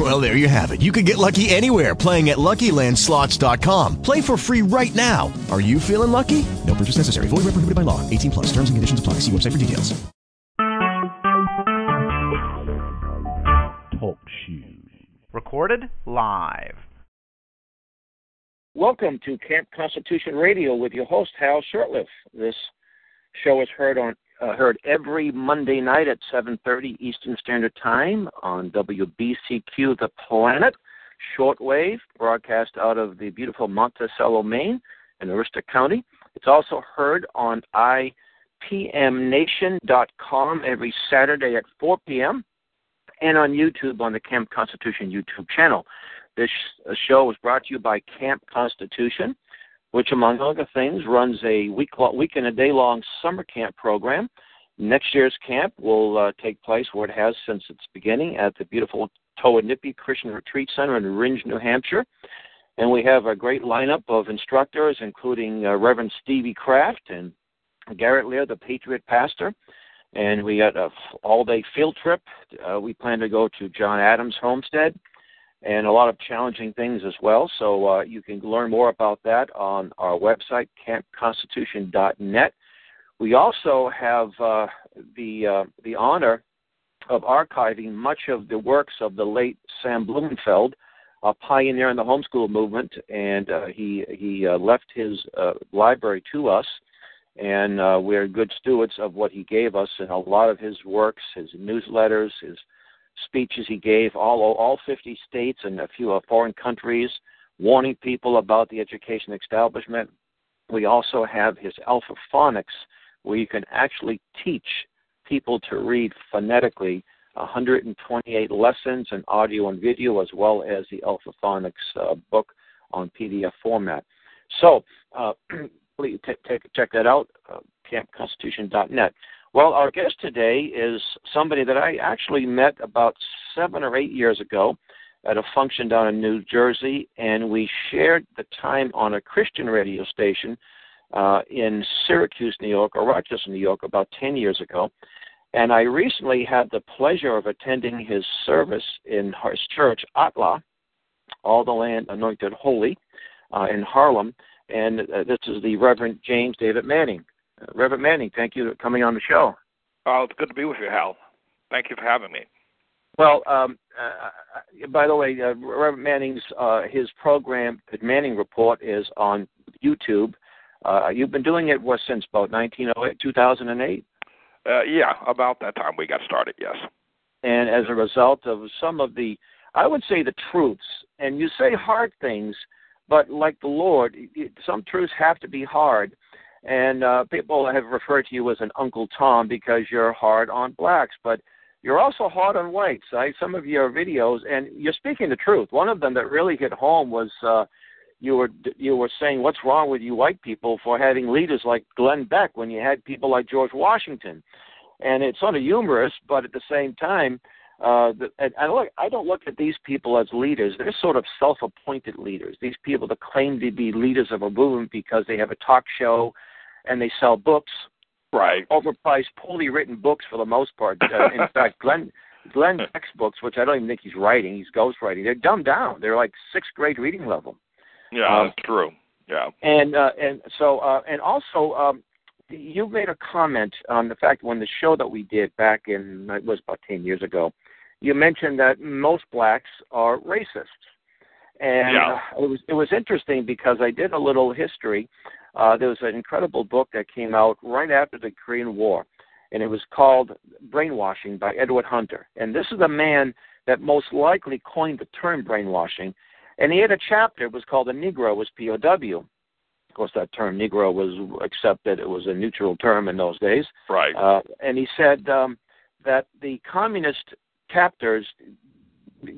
Well, there you have it. You can get lucky anywhere playing at LuckyLandSlots.com. Play for free right now. Are you feeling lucky? No purchase necessary. Void where prohibited by law. 18 plus. Terms and conditions apply. See website for details. Talk shoes. Recorded live. Welcome to Camp Constitution Radio with your host Hal Shurtleff. This show is heard on uh, heard every Monday night at 7:30 Eastern Standard Time on WBCQ The Planet shortwave, broadcast out of the beautiful Monticello, Maine, in Aroostook County. It's also heard on IPMNation.com every Saturday at 4 p.m. and on YouTube on the Camp Constitution YouTube channel. This show is brought to you by Camp Constitution, which, among other things, runs a week, week and a day long summer camp program. Next year's camp will uh, take place where it has since its beginning at the beautiful Toah Nipi Christian Retreat Center in Rindge, New Hampshire. And we have a great lineup of instructors, including uh, Reverend Stevie Kraft and Garrett Lear, the Patriot Pastor. And we got a all day field trip. Uh, we plan to go to John Adams' homestead and a lot of challenging things as well. So uh, you can learn more about that on our website, campconstitution.net. We also have uh, the uh, the honor of archiving much of the works of the late Sam Blumenfeld, a pioneer in the homeschool movement, and uh, he he uh, left his uh, library to us, and we're good stewards of what he gave us. And a lot of his works, his newsletters, his speeches he gave all all 50 states and a few foreign countries, warning people about the education establishment. We also have his Alpha Phonics, where you can actually teach people to read phonetically 128 lessons in audio and video, as well as the Alpha Phonics uh, book on PDF format. So, uh, please t- t- check that out, uh, campconstitution.net. Well, our guest today is somebody that I actually met about seven or eight years ago at a function down in New Jersey, and we shared the time on a Christian radio station uh, in Syracuse, New York, or Rochester, New York, about 10 years ago. And I recently had the pleasure of attending his service in his church, ATLAH, All the Land Anointed Holy, uh, in Harlem. And uh, this is the Reverend James David Manning. Reverend Manning, thank you for coming on the show. Oh, it's good to be with you, Hal. Thank you for having me. Well, um, uh, by the way, uh, Reverend Manning's uh, his program, the Manning Report, is on YouTube. Uh, you've been doing it what since about 1908, 2008. Uh, yeah, about that time we got started. Yes. And as a result of some of the, I would say the truths, and you say hard things, but like the Lord, some truths have to be hard and uh, people have referred to you as an Uncle Tom because you're hard on blacks, but you're also hard on whites. I some of your videos, and you're speaking the truth. One of them that really hit home was uh, you were you were saying what's wrong with you white people for having leaders like Glenn Beck when you had people like George Washington, and it's sort of humorous, but at the same time. Uh, and I look, I don't look at these people as leaders. They're sort of self-appointed leaders. These people that claim to be leaders of a movement because they have a talk show, and they sell books, right? Overpriced, poorly written books for the most part. Uh, in fact, Glenn Glenn Beck's books, which I don't even think he's writing, he's ghostwriting. They're dumbed down. They're like sixth grade reading level. Yeah, um, that's true. Yeah. And uh, and so uh, and also um, you made a comment on the fact when the show that we did back in it was about ten years ago, you mentioned that most blacks are racists. And yeah. uh, it was it was interesting because I did a little history uh, there was an incredible book that came out right after the Korean War, and it was called Brainwashing by Edward Hunter. And this is a man that most likely coined the term brainwashing. And he had a chapter, it was called The Negro was POW. Of course, that term Negro was accepted, it was a neutral term in those days. Right. Uh, and he said um, that the communist captors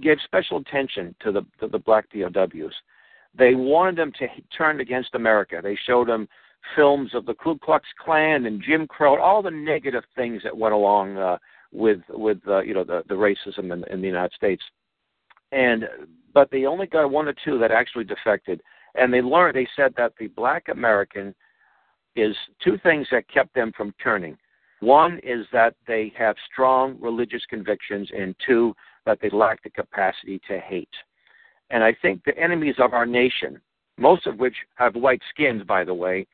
gave special attention to the, to the black POWs. They wanted them to turn against America. They showed them films of the Ku Klux Klan and Jim Crow, all the negative things that went along uh, with with uh, you know the the racism in, in the United States. And but they only got one or two that actually defected, and they learned. They said that the Black American is two things that kept them from turning. One is that they have strong religious convictions, and two, that they lack the capacity to hate. And I think the enemies of our nation, most of which have white skins, by the way,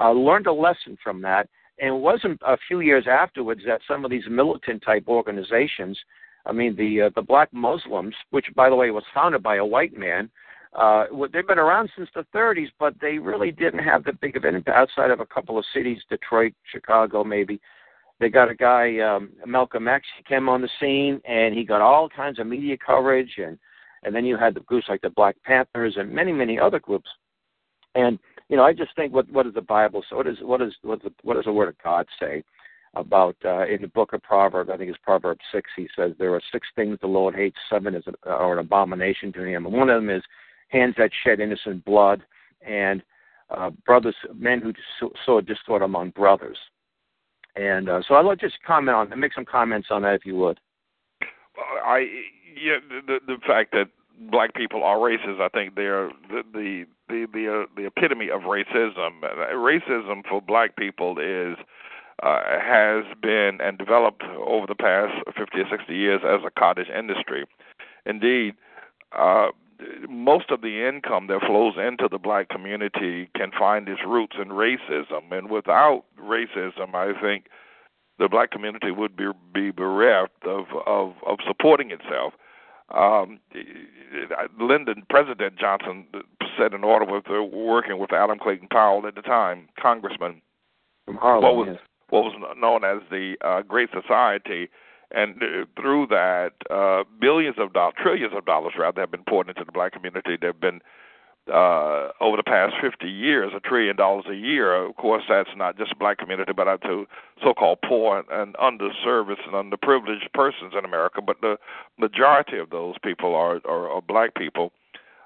uh, learned a lesson from that. And it wasn't a few years afterwards that some of these militant type organizations, I mean, the uh, the Black Muslims, which by the way was founded by a white man, uh, they've been around since the 30s, but they really didn't have the big of an impact outside of a couple of cities, Detroit, Chicago, maybe. They got a guy, um, Malcolm X, he came on the scene, and he got all kinds of media coverage, and and then you had the groups like the Black Panthers and many, many other groups. And you know, I just think, what what does the Bible say? What is what is what the, what does the Word of God say about uh, in the book of Proverbs? I think it's Proverbs six. He says there are six things the Lord hates. Seven is an, are an abomination to Him, and one of them is hands that shed innocent blood, and uh, brothers, men who sow discord among brothers. And uh, so to just comment on, and make some comments on that, if you would. I, yeah, the the fact that black people are racist, I think they're the the the the, uh, the epitome of racism. Racism for black people is uh, has been and developed over the past 50 or 60 years as a cottage industry. Indeed, uh, most of the income that flows into the black community can find its roots in racism, and without racism, I think the black community would be be bereft of of, of supporting itself. Um, Lyndon President Johnson said in order with uh, working with Adam Clayton Powell at the time, Congressman, from Harlem. What was yes. what was known as the uh, Great Society and uh, through that, uh, billions of dollars, trillions of dollars rather, have been poured into the black community. There have been uh, over the past 50 years, a trillion dollars a year. Of course, that's not just black community, but to so-called poor and underserviced and underprivileged persons in America. But the majority of those people are are, are black people.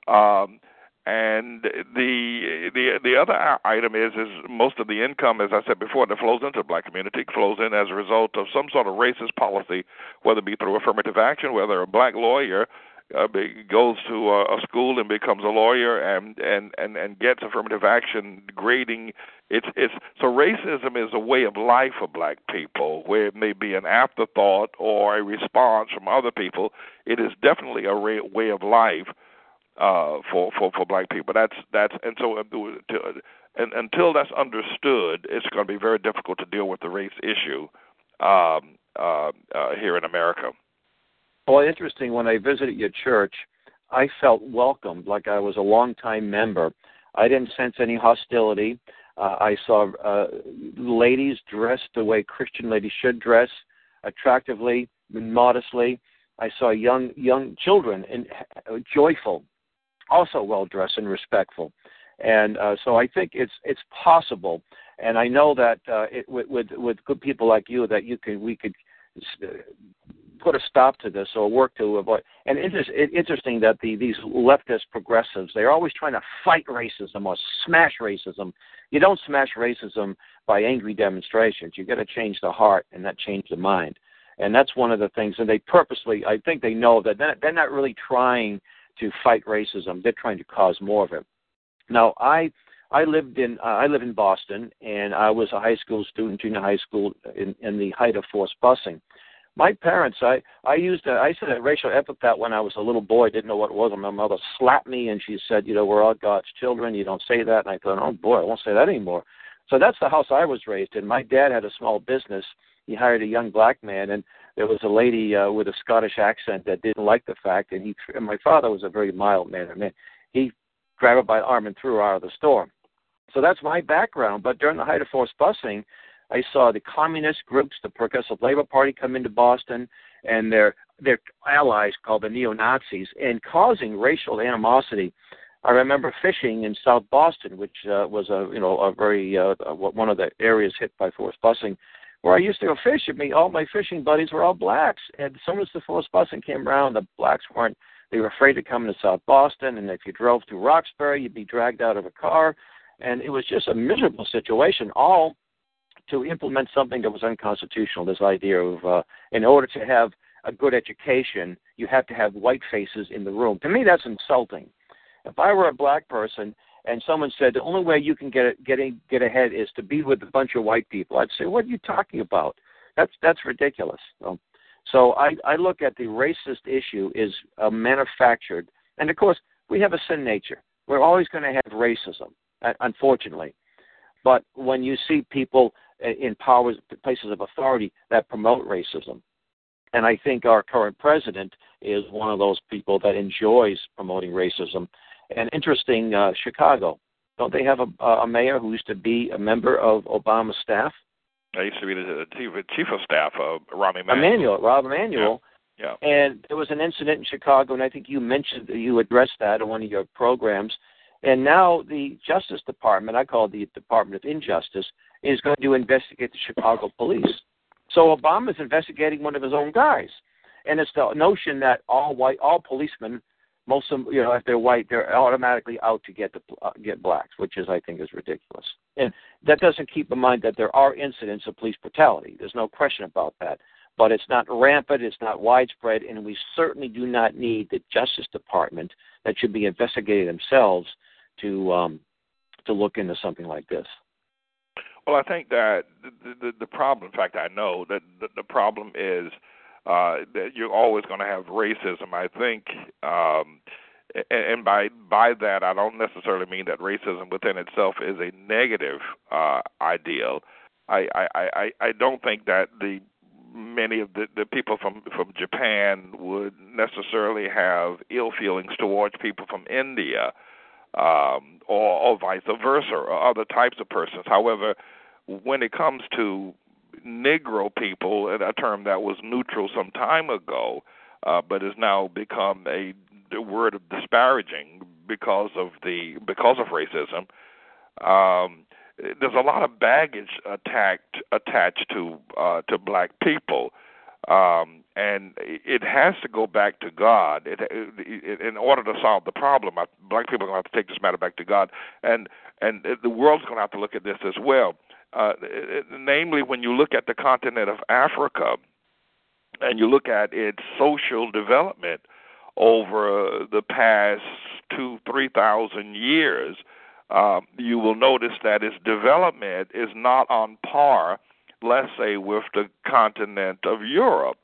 Um, and the the the other item is is most of the income, as I said before, that flows into the black community flows in as a result of some sort of racist policy, whether it be through affirmative action, whether a black lawyer uh, goes to a, a school and becomes a lawyer and and and and gets affirmative action grading. It's it's so racism is a way of life for black people, where it may be an afterthought or a response from other people. It is definitely a way of life uh, for for for black people. That's that's and so uh, to, and until that's understood, it's going to be very difficult to deal with the race issue um, uh, uh, here in America. Well, interesting. When I visited your church, I felt welcomed, like I was a longtime member. I didn't sense any hostility. Uh, I saw uh, ladies dressed the way Christian ladies should dress, attractively, modestly. I saw young young children and uh, joyful also well dressed and respectful. And uh, so I think it's it's possible, and I know that uh, it, with, with with good people like you that you can we could put a stop to this or work to avoid. And it's interesting that the these leftist progressives they're always trying to fight racism or smash racism. You don't smash racism by angry demonstrations. You got to change the heart and not change the mind. And that's one of the things. And they purposely, I think they know that they're not really trying to fight racism. They're trying to cause more of it. Now, I I lived in uh, I live in Boston, and I was a high school student, junior high school, in, in the height of forced busing. My parents, I I used a, I said a racial epithet when I was a little boy. Didn't know what it was. And my mother slapped me, and she said, "You know, we're all God's children. You don't say that." And I thought, "Oh boy, I won't say that anymore." So that's the house I was raised in. My dad had a small business. He hired a young black man, and there was a lady uh, with a Scottish accent that didn't like the fact, and he and my father was a very mild mannered man. He grabbed her by the arm and threw her out of the store. So that's my background. But during the height of forced busing, I saw the communist groups, the Progressive Labor Party, come into Boston, and their their allies called the neo Nazis, and causing racial animosity. I remember fishing in South Boston, which uh, was a you know a very uh, one of the areas hit by forced busing, where I used to go fishing, me all my fishing buddies were all blacks. And as soon as the forced busing came around, the blacks weren't. They were afraid to come to South Boston, and if you drove through Roxbury, you'd be dragged out of a car. and it was just a miserable situation. All to implement something that was unconstitutional. This idea of, uh, in order to have a good education, you have to have white faces in the room. To me, that's insulting. If I were a black person and someone said the only way you can get get in, get ahead is to be with a bunch of white people, I'd say, "What are you talking about? That's that's ridiculous." So, so I, I look at the racist issue is uh, manufactured, and of course we have a sin nature. We're always going to have racism, unfortunately. But when you see people in powers, places of authority that promote racism, and I think our current president is one of those people that enjoys promoting racism. And interesting, uh, Chicago, don't they have a, a mayor who used to be a member of Obama's staff? I used to be the chief, chief of staff, uh, Rahm Emanuel. Emanuel, Rob Emanuel. Yeah. yeah. And there was an incident in Chicago, and I think you mentioned you addressed that in one of your programs. And now the Justice Department, I call it the Department of Injustice, is going to investigate the Chicago police. So Obama's investigating one of his own guys, and it's the notion that all white, all policemen, most of them, you know, if they're white, they're automatically out to get the uh, get blacks, which is I think is ridiculous. And that doesn't keep in mind that there are incidents of police brutality. There's no question about that. But it's not rampant, it's not widespread, and we certainly do not need the Justice Department that should be investigating themselves to um, to look into something like this. Well, I think that the the, the problem, in fact, I know that the, the problem is uh, that you're always going to have racism. I think, um, and, and by by that, I don't necessarily mean that racism within itself is a negative uh, ideal. I, I, I, I don't think that the many of the, the people from from Japan would necessarily have ill feelings towards people from India um, or, or vice versa, or other types of persons. However, when it comes to Negro people, a term that was neutral some time ago, uh, but has now become a, a word of disparaging because of the because of racism. Um, there's a lot of baggage attacked attached to uh, to black people. Um, and it has to go back to God. It, it, in order to solve the problem, black people are going to have to take this matter back to God, and and the world's going to have to look at this as well. Uh, namely, when you look at the continent of Africa, and you look at its social development over the past two, three thousand years, uh, you will notice that its development is not on par, let's say, with the continent of Europe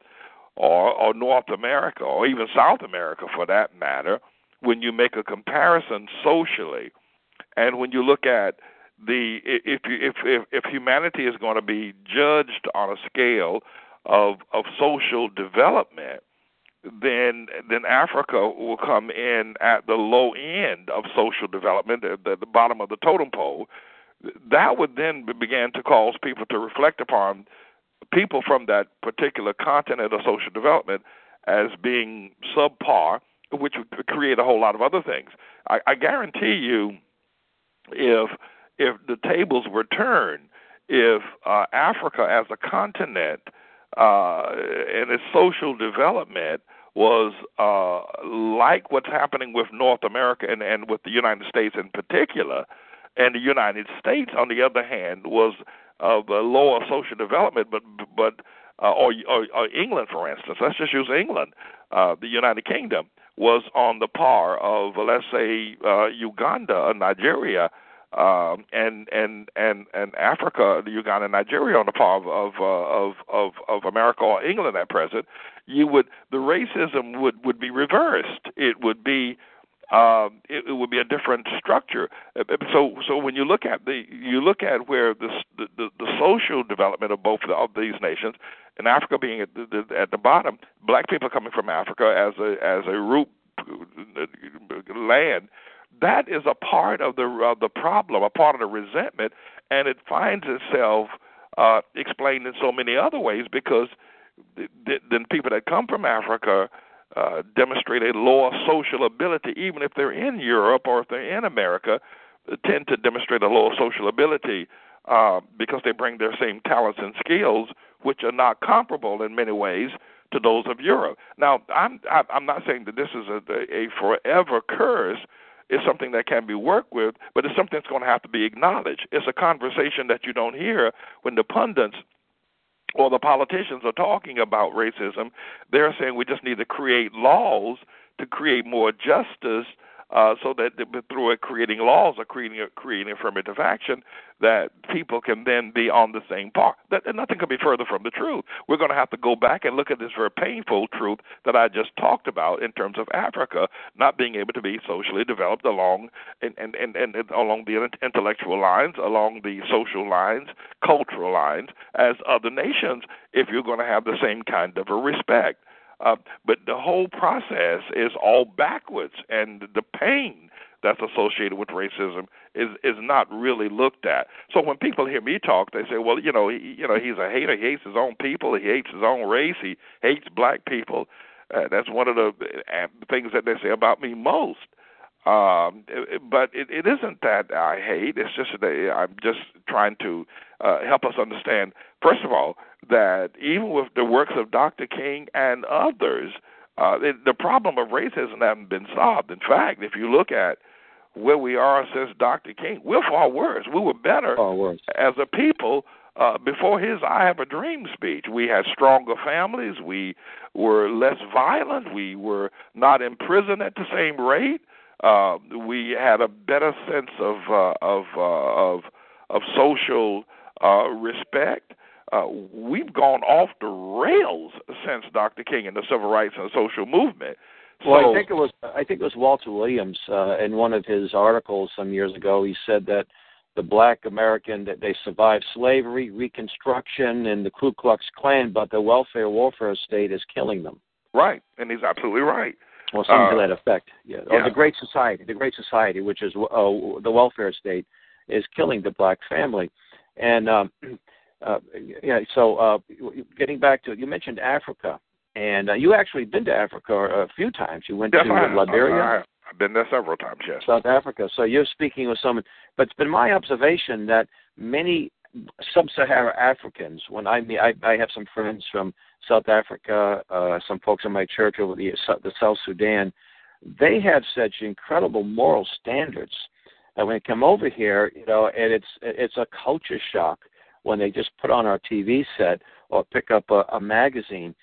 or, or North America, or even South America for that matter, when you make a comparison socially, and when you look at the if if if, if humanity is going to be judged on a scale of of social development, then then Africa will come in at the low end of social development, at the, the bottom of the totem pole. That would then begin to cause people to reflect upon people from that particular continent of social development as being subpar, which would create a whole lot of other things. I, I guarantee you, if if the tables were turned, if uh, Africa as a continent uh, and its social development was uh, like what's happening with North America and, and with the United States in particular, and the United States, on the other hand, was of uh, lower social development, but but uh, or, or, or England, for instance, let's just use England, uh, the United Kingdom was on the par of let's say uh, Uganda or Nigeria. Um, and and and and Africa, Uganda, and Nigeria on the par of of, uh, of of of America or England at present, you would the racism would would be reversed. It would be um, it, it would be a different structure. Uh, uh, so, so when you look at the you look at where the the, the, the social development of both of these nations, and Africa being at the, the, at the bottom, black people coming from Africa as a as a root uh, land, that is a part of the of the problem, a part of the resentment, and it finds itself uh, explained in so many other ways because then people that come from Africa uh, demonstrate a lower social ability, even if they're in Europe or if they're in America, uh, tend to demonstrate a lower social ability uh, because they bring their same talents and skills, which are not comparable in many ways to those of Europe. Now, I'm I'm not saying that this is a, a forever curse. It's something that can be worked with, but it's something that's going to have to be acknowledged. It's a conversation that you don't hear when the pundits or the politicians are talking about racism. They're saying we just need to create laws to create more justice uh, so that through creating laws or creating creating affirmative action, that people can then be on the same par. That nothing could be further from the truth. We're going to have to go back and look at this very painful truth that I just talked about in terms of Africa not being able to be socially developed along and and and, and along the intellectual lines, along the social lines, cultural lines as other nations. If you're going to have the same kind of a respect. Uh, but the whole process is all backwards, and the pain that's associated with racism is is not really looked at. So when people hear me talk, they say, "Well, you know, he, you know, he's a hater. He hates his own people. He hates his own race. He hates black people." Uh, that's one of the uh, things that they say about me most. Um, but it, it isn't that I hate. It's just that I'm just trying to uh, help us understand. First of all, that even with the works of Dr. King and others, uh, it, the problem of racism hasn't been solved. In fact, if you look at where we are since Dr. King, we're far worse. We were better far worse. as a people uh, before his I Have a Dream speech. We had stronger families. We were less violent. We were not in prison at the same rate. Uh, we had a better sense of uh, of uh, of of social uh, respect. Uh, we've gone off the rails since Dr. King and the civil rights and social movement. So, well, I think it was I think it was Walter Williams uh, in one of his articles some years ago. He said that the Black American that they survived slavery, Reconstruction, and the Ku Klux Klan, but the welfare welfare state is killing them. Right, and he's absolutely right. Well, something uh, to that effect. Yeah. yeah. Or the Great Society, the Great Society, which is uh, the welfare state, is killing the black family. And um, uh, yeah, so uh, getting back to it, you mentioned Africa, and uh, you actually been to Africa a few times. You went yes, to I, Liberia. I, I've been there several times. Yes. South Africa. So you're speaking with someone, but it's been my observation that many sub-Saharan Africans, when I meet, I, I have some friends from South Africa, uh, some folks in my church over the the South Sudan, they have such incredible moral standards. And when they come over here, you know, and it's it's a culture shock when they just put on our TV set or pick up a, a magazine,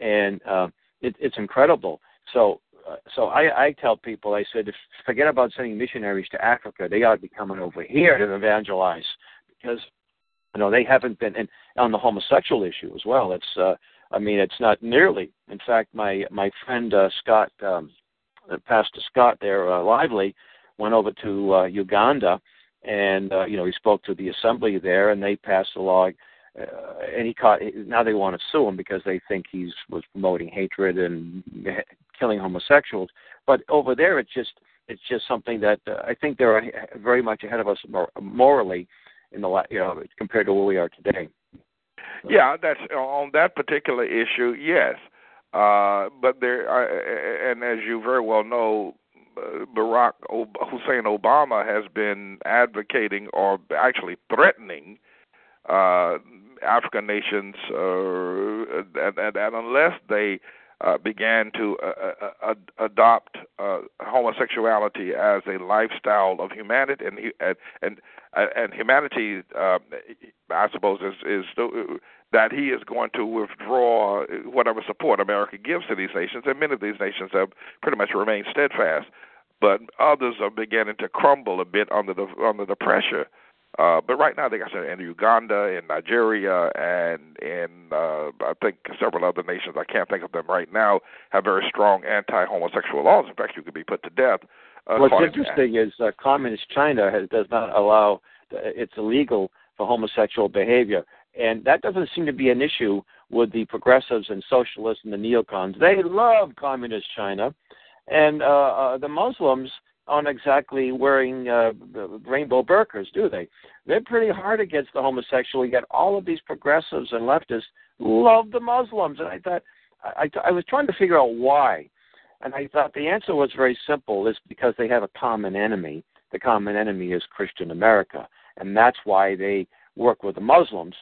and uh, it, it's incredible. So, uh, so I, I tell people, I said, forget about sending missionaries to Africa. They ought to be coming over here to evangelize because you know they haven't been and on the homosexual issue as well. It's uh, I mean, it's not nearly. In fact, my my friend uh, Scott, um, Pastor Scott there, uh, Lively, went over to uh, Uganda and uh, you know he spoke to the assembly there, and they passed a law. Uh, and he caught. Now they want to sue him because they think he's was promoting hatred and killing homosexuals. But over there, it's just it's just something that uh, I think they're very much ahead of us morally in the you know compared to where we are today. Yeah, that's on that particular issue. Yes, uh, but there, uh, and as you very well know, Barack Hussein Obama has been advocating or actually threatening uh, African nations uh, that, that, that unless they uh, began to uh, uh, uh adopt uh, homosexuality as a lifestyle of humanity, and and and, and humanity, uh, I suppose, is is that he is going to withdraw whatever support America gives to these nations, and many of these nations have pretty much remained steadfast, but others are beginning to crumble a bit under the under the pressure. Uh, but right now, they got some in Uganda, in Nigeria, and in uh, I think several other nations. I can't think of them right now. Have very strong anti-homosexual laws. In fact, you could be put to death. Uh, What's interesting is uh, communist China has, does not allow. It's illegal for homosexual behavior. And that doesn't seem to be an issue with the progressives and socialists and the neocons. They love communist China. And uh, uh, the Muslims aren't exactly wearing uh, rainbow burqas, do they? They're pretty hard against the homosexual. Yet all of these progressives and leftists love the Muslims. And I thought, I, I I was trying to figure out why. And I thought the answer was very simple. is because they have a common enemy. The common enemy is Christian America. And that's why they work with the Muslims.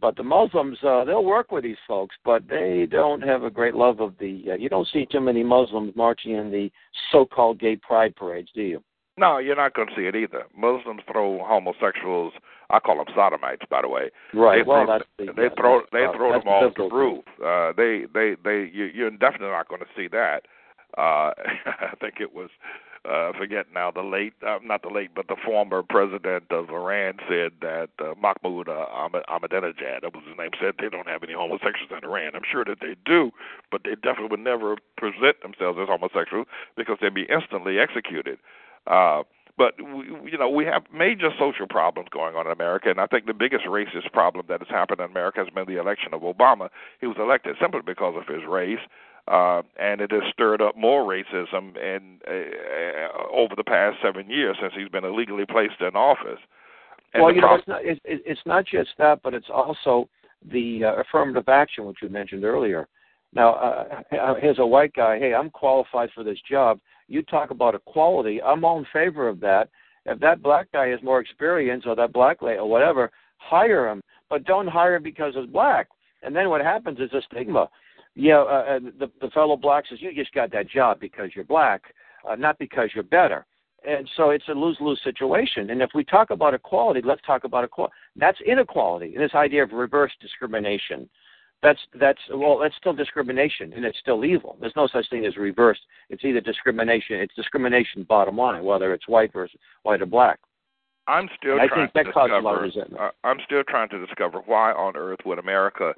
But the Muslims, uh, they'll work with these folks, but they don't have a great love of the. Uh, you don't see too many Muslims marching in the so-called gay pride parades, do you? No, you're not going to see it either. Muslims throw homosexuals. I call them sodomites, by the way. Right. They well, throw, that's the, they yeah, throw they uh, throw them off the roof. Uh, they they they you, you're definitely not going to see that. Uh, I think it was uh, forget now the late uh, not the late but the former president of Iran said that uh, Mahmoud uh, Ahmadinejad that was his name said they don't have any homosexuals in Iran. I'm sure that they do, but they definitely would never present themselves as homosexuals because they'd be instantly executed. Uh, but we, you know we have major social problems going on in America, and I think the biggest racist problem that has happened in America has been the election of Obama. He was elected simply because of his race, uh, and it has stirred up more racism in, uh, over the past seven years since he's been illegally placed in office. And well, you know, it's not it, it- it's not just that, but it's also the uh, affirmative action, which you mentioned earlier. Now, uh, here's a white guy. Hey, I'm qualified for this job. You talk about equality. I'm all in favor of that. If that black guy has more experience, or that black lady, or whatever, hire him. But don't hire him because he's black. And then what happens is a stigma. Yeah, uh, uh, the the fellow black says you just got that job because you're black, uh, not because you're better. And so it's a lose lose situation. And if we talk about equality, let's talk about equality. That's inequality. This idea of reverse discrimination. That's that's well, that's still discrimination, and it's still evil. There's no such thing as reverse. It's either discrimination. It's discrimination. Bottom line, whether it's white versus white or black. I'm still And I trying think that to caused a discover. lot of resentment. uh, I'm still trying to discover why on earth would America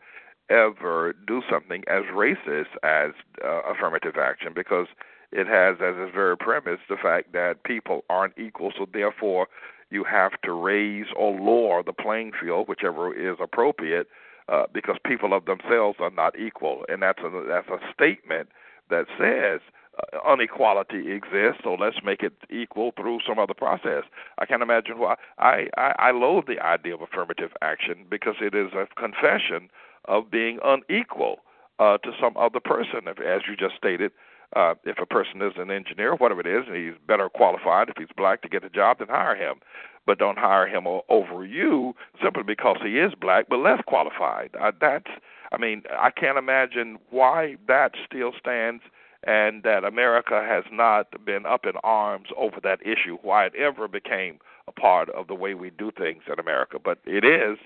ever do something as racist as uh, affirmative action? Because it has as its very premise the fact that people aren't equal, so therefore you have to raise or lower the playing field, whichever is appropriate, uh, because people of themselves are not equal, and that's a that's a statement that says uh, inequality exists, so let's make it equal through some other process. I can't imagine why. I, I, I loathe the idea of affirmative action because it is a confession of being unequal uh, to some other person. If, as you just stated, uh, if a person is an engineer, whatever it is, and he's better qualified if he's black to get the job, then hire him. But don't hire him over you simply because he is black but less qualified. Uh, that's, I mean, I can't imagine why that still stands and that America has not been up in arms over that issue, why it ever became a part of the way we do things in America. But it is,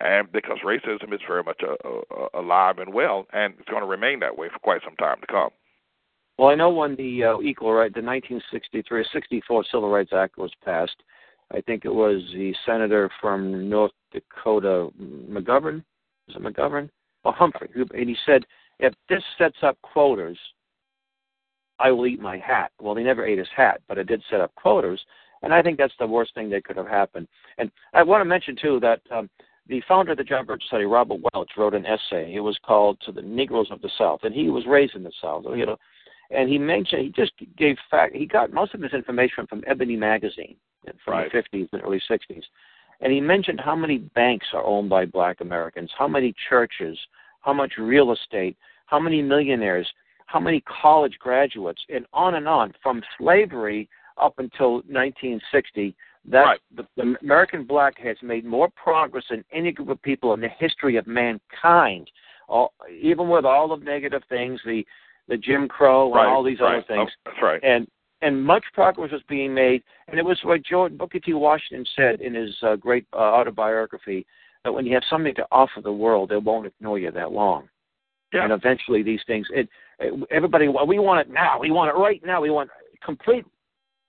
and because racism is very much uh uh alive and well, and it's going to remain that way for quite some time to come. Well, I know when the uh, equal right, the 1963 64 Civil Rights Act was passed. I think it was the senator from North Dakota, McGovern. Was it McGovern? Oh, Humphrey. And he said, if this sets up quotas, I will eat my hat. Well, he never ate his hat, but it did set up quotas, and I think that's the worst thing that could have happened. And I want to mention too that um, the founder of the John Birch Society, Robert Welch, wrote an essay. It was called "To the Negroes of the South," and he was raised in the South. You know, and he mentioned he just gave fact. He got most of his information from Ebony magazine from Right. the 50s and early 60s, and he mentioned how many banks are owned by Black Americans, how many churches, how much real estate, how many millionaires, how many college graduates, and on and on from slavery up until 1960. That Right. the, the American black has made more progress than any group of people in the history of mankind. All, even with all the negative things, the the Jim Crow and all these right. other things, Oh, that's right. and and much progress was being made. And it was what George Booker T. Washington said in his uh, great uh, autobiography that when you have something to offer the world, they won't ignore you that long. Yeah. And eventually, these things, it, it everybody, well, we want it now. We want it right now. We want complete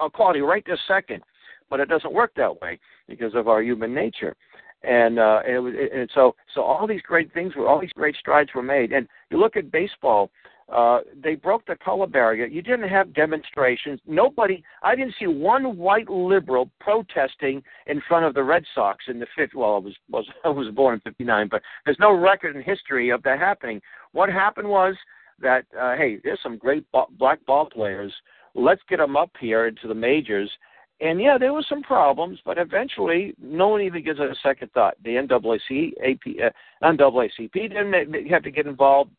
equality right this second. But it doesn't work that way because of our human nature. And uh, and, it was, and so so all these great things were all these great strides were made. And you look at baseball, uh, they broke the color barrier. You didn't have demonstrations. Nobody, I didn't see one white liberal protesting in front of the Red Sox in the fifth. Well, I was was I was born in '59, but there's no record in history of that happening. What happened was that uh, hey, there's some great ba- black ball players. Let's get them up here into the majors. And yeah, there were some problems, but eventually, no one even gives it a second thought. The NAACP, uh, NAACP didn't have to get involved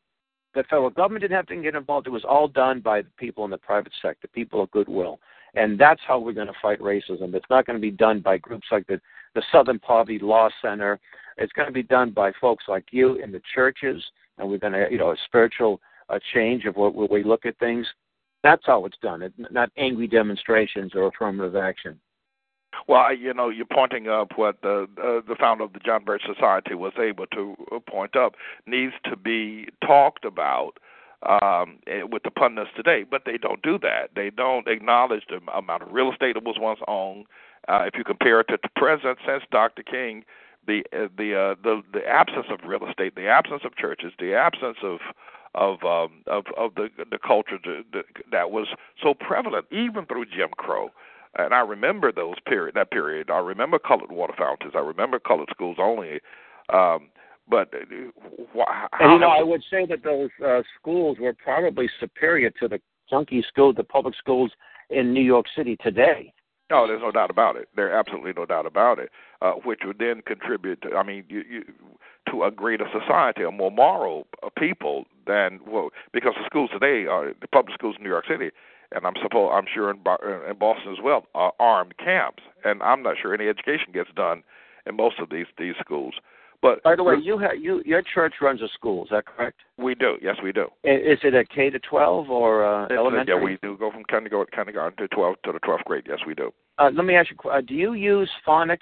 the federal government didn't have to get involved. It was all done by the people in the private sector, people of goodwill. And that's how we're going to fight racism. It's not going to be done by groups like the, the Southern Poverty Law Center. It's going to be done by folks like you in the churches, and we're going to, you know, a spiritual uh, change of what, what we look at things. That's how it's done. It, not angry demonstrations or affirmative action. Well, you know, you're pointing up what the uh, the founder of the John Birch Society was able to uh, point up needs to be talked about um, eh, with the pundits today, but they don't do that. They don't acknowledge the amount of real estate that was once owned. Uh, if you compare it to the present, since Dr. King, the uh, the uh, the the absence of real estate, the absence of churches, the absence of of um, of of the the culture that was so prevalent even through Jim Crow. And I remember those period that period. I remember colored water fountains. I remember colored schools only. Um, but uh, how, and you know, I would say that those uh, schools were probably superior to the junkie school, the public schools in New York City today. No, there's no doubt about it. There's absolutely no doubt about it. Uh, which would then contribute to, I mean, you, you, to a greater society, a more moral uh, people than well, because the schools today are the public schools in New York City, and I'm suppose I'm sure in, in Boston as well, are armed camps, and I'm not sure any education gets done in most of these these schools. But by the way, you have you your church runs a school. Is that correct? We do. Yes, we do. Is it a K to twelve or uh, elementary? Yeah, we do go from kindergarten, kindergarten to twelve to the twelfth grade. Yes, we do. Uh, let me ask you: uh, Do you use phonics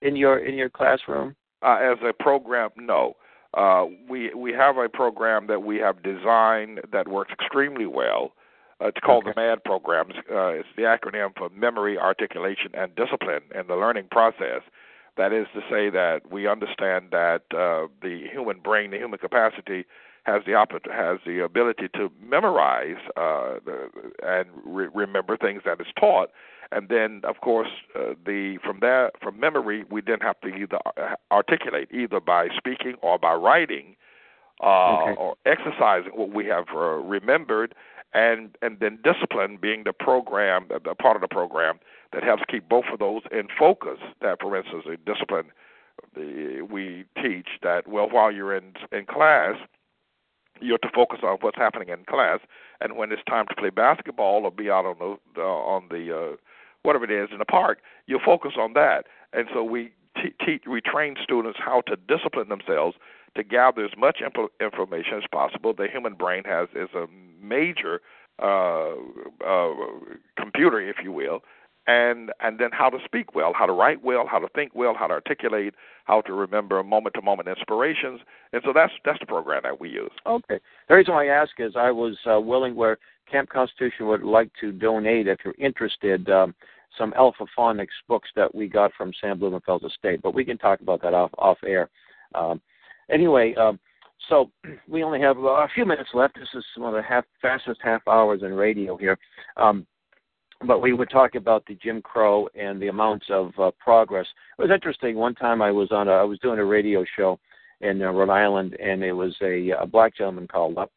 in your in your classroom? Uh, as a program, no. Uh, we we have a program that we have designed that works extremely well. Uh, it's called okay. the MAD programs. Uh, it's the acronym for Memory, Articulation, and Discipline in the learning process. That is to say that we understand that uh, the human brain, the human capacity, has the op- has the ability to memorize uh, the, and re- remember things that is taught, and then of course uh, the from there from memory we then have to either uh, articulate either by speaking or by writing, uh, okay. or exercising what we have uh, remembered, and and then discipline being the program, the part of the program that helps keep both of those in focus. That, for instance, a discipline the, we teach that well while you're in in class, you're to focus on what's happening in class, and when it's time to play basketball or be out on the uh, on the uh, whatever it is in the park, you focus on that. And so we te- te- we train students how to discipline themselves to gather as much imp- information as possible. The human brain has is a major uh, uh, computer, if you will, and and then how to speak well, how to write well, how to think well, how to articulate, how to remember moment to moment inspirations, and so that's that's the program that we use. Okay. The reason why I ask is I was uh, willing where Camp Constitution would like to donate if you're interested. Um, some Alpha Phonics books that we got from Sam Blumenfeld Estate, but we can talk about that off off air. Um, anyway, um, so we only have a few minutes left. This is one of the half, fastest half hours in radio here. Um, but we would talk about the Jim Crow and the amounts of uh, progress. It was interesting. One time I was on a, I was doing a radio show in uh, Rhode Island, and it was a, a black gentleman called up,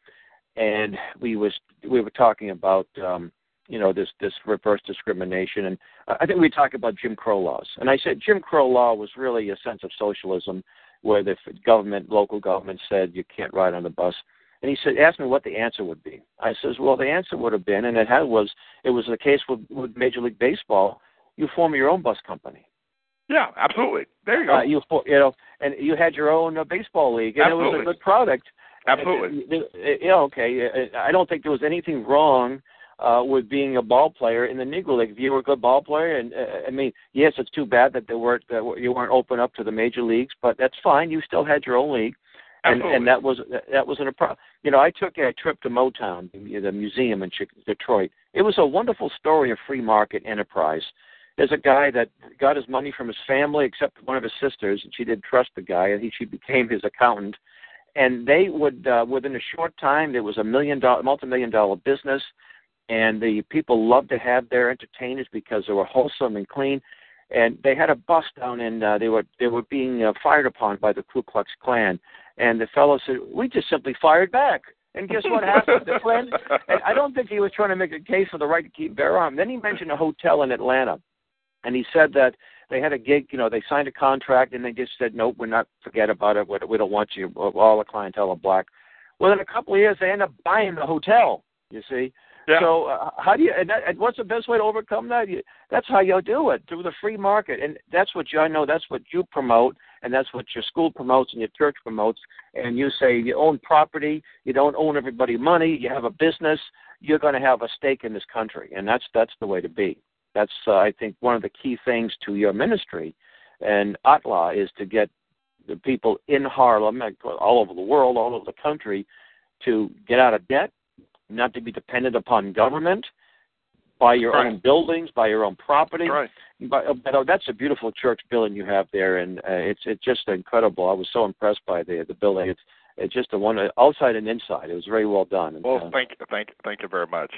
and we was we were talking about um, you know this this reverse discrimination, and I think we talked about Jim Crow laws, and I said Jim Crow law was really a sense of socialism, where the government, local government said you can't ride on the bus. And he said, asked me what the answer would be. I says, well, the answer would have been, and it had was, it was the case with, with Major League Baseball. You form your own bus company. Yeah, absolutely. There you go. Uh, you you know, and you had your own uh, baseball league, and absolutely. it was a good product. Absolutely. Uh, you know, okay. I don't think there was anything wrong uh, with being a ball player in the Negro League. If you were a good ball player, and uh, I mean, yes, it's too bad that they weren't that you weren't open up to the major leagues, but that's fine. You still had your own league and Absolutely. and that was that wasn't a problem. You know, I took a trip to Motown, the museum in Detroit. It was a wonderful story of free market enterprise. There's a guy that got his money from his family, except one of his sisters, and she didn't trust the guy, and he she became his accountant. And they would, uh, within a short time, there was a million dollar, multi-million dollar business, and the people loved to have their entertainers because they were wholesome and clean and they had a bus down and uh, they were they were being uh, fired upon by the Ku Klux Klan and the fellow said, "We just simply fired back." And guess what happened? the Klan. And I don't think he was trying to make a case for the right to keep bear arms. Then he mentioned a hotel in Atlanta, and he said that they had a gig. You know, they signed a contract, and they just said, "Nope, we're not. Forget about it. We don't want you. All the clientele are black." Within a couple of years, they end up buying the hotel. You see. Yeah. So uh, how do you? And, that, and what's the best way to overcome that? You, that's how you do it through the free market, and that's what you. I know that's what you promote, and that's what your school promotes and your church promotes. And you say you own property, you don't own everybody money, you have a business, you're going to have a stake in this country, and that's that's the way to be. That's uh, I think one of the key things to your ministry and ATLAH is to get the people in Harlem, all over the world, all over the country, to get out of debt, not to be dependent upon government, buy your right. own buildings, buy your own property. Right. But, but oh, that's a beautiful church building you have there, and uh, it's it's just incredible. I was so impressed by the the building. It's it's just a one outside and inside. It was very well done. And, Well, uh, thank you, thank, thank you very much.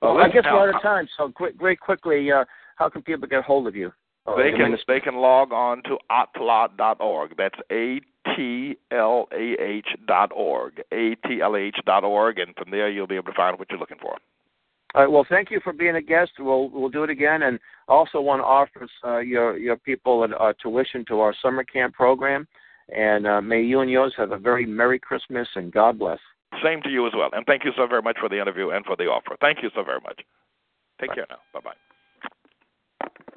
well, Uh, I guess now, we're out of time. So, quick, very quickly, uh, how can people get hold of you? Uh, They can they can log on to atlah.org. That's a t l a h dot org. A T L A H dot org, and from there you'll be able to find what you're looking for. All right. Well, thank you for being a guest. We'll we'll do it again, and also want to offer uh, your your people an, uh, tuition to our summer camp program. And uh, may you and yours have a very merry Christmas and God bless. Same to you as well. And thank you so very much for the interview and for the offer. Thank you so very much. Take Bye. care now. Bye bye.